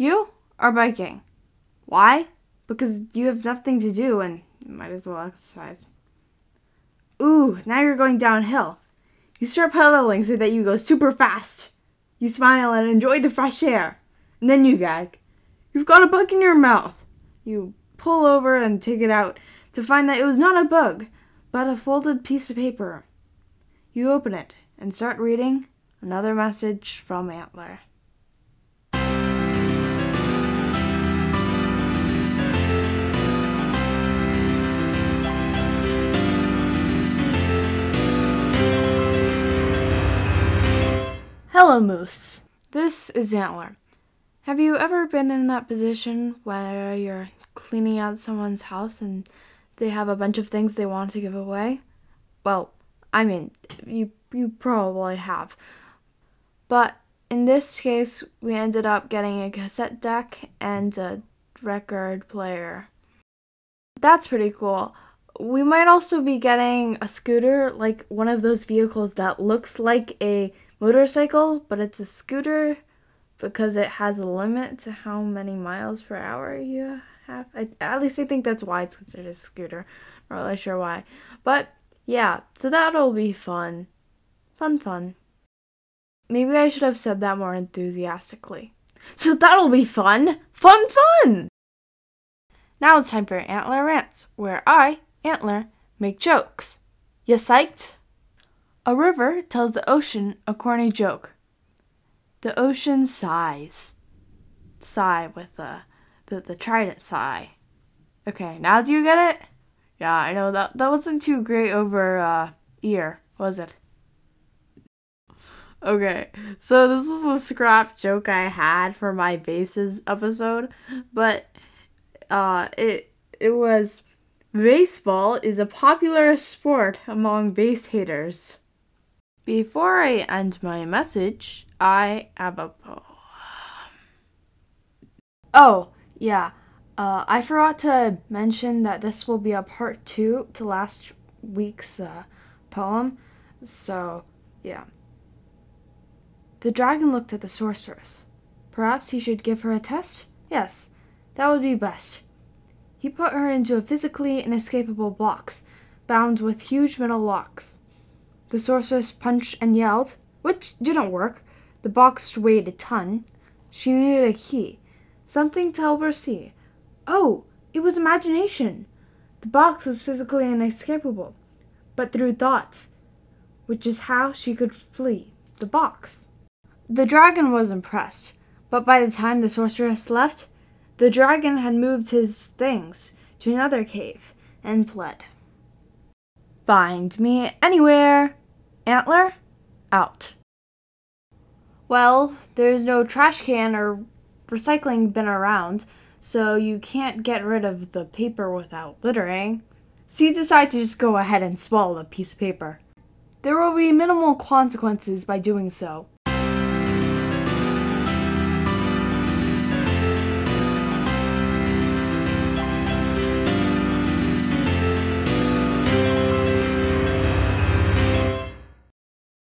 You are biking. Why? Because you have nothing to do and you might as well exercise. Ooh, now you're going downhill. You start pedaling so that you go super fast. You smile and enjoy the fresh air. And then you gag. You've got a bug in your mouth. You pull over and take it out to find that it was not a bug, but a folded piece of paper. You open it and start reading another message from Antler. Hello, Moose. This is Antler. Have you ever been in that position where you're cleaning out someone's house and they have a bunch of things they want to give away? Well, I mean, you you probably have. But in this case, we ended up getting a cassette deck and a record player. That's pretty cool. We might also be getting a scooter, like one of those vehicles that looks like a motorcycle, but it's a scooter because it has a limit to how many miles per hour you have. I, at least I think that's why it's considered a scooter. Not really sure why. But yeah, so that'll be fun. Fun, fun. Maybe I should have said that more enthusiastically. So that'll be fun. Fun, fun! Now it's time for Antler Rants, where I, Antler, make jokes. You psyched? A river tells the ocean a corny joke. The ocean sighs. Sigh with the, the, the trident sigh. Okay, now do you get it? Yeah, I know that that wasn't too great over uh, ear, was it? Okay, so this was a scrap joke I had for my bases episode, but uh, it it was baseball is a popular sport among base haters. Before I end my message, I have a poem. Oh, yeah. Uh, I forgot to mention that this will be a part two to last week's uh, poem. So, yeah. The dragon looked at the sorceress. Perhaps he should give her a test? Yes, that would be best. He put her into a physically inescapable box, bound with huge metal locks. The sorceress punched and yelled, which didn't work. The box weighed a ton. She needed a key, something to help her see. Oh, it was imagination. The box was physically inescapable, but through thoughts, which is how she could flee the box. The dragon was impressed, but by the time the sorceress left, the dragon had moved his things to another cave and fled. Find me anywhere. Antler, out. Well, there's no trash can or recycling bin around, so you can't get rid of the paper without littering. So you decide to just go ahead and swallow the piece of paper. There will be minimal consequences by doing so.